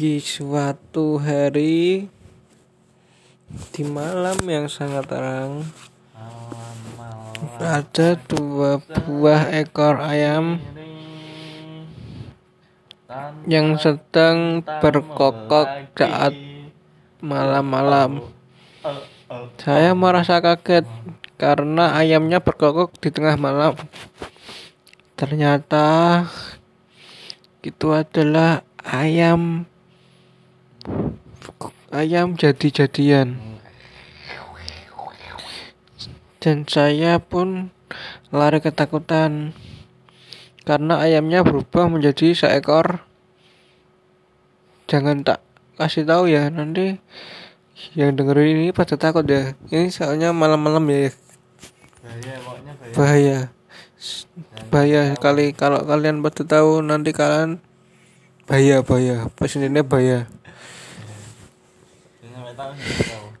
Di suatu hari di malam yang sangat terang ada dua buah ekor ayam yang sedang berkokok saat malam-malam. Saya merasa kaget karena ayamnya berkokok di tengah malam. Ternyata itu adalah ayam ayam jadi-jadian. Dan saya pun lari ketakutan karena ayamnya berubah menjadi seekor. Jangan tak kasih tahu ya nanti yang dengerin ini pada takut ya. Ini soalnya malam-malam ya. bahaya bahaya Bahaya. Bahaya sekali kalau kalian pada tahu nanti kalian bahaya bahaya. Pas ini bahaya. Jangan sampai tahu jangan tahu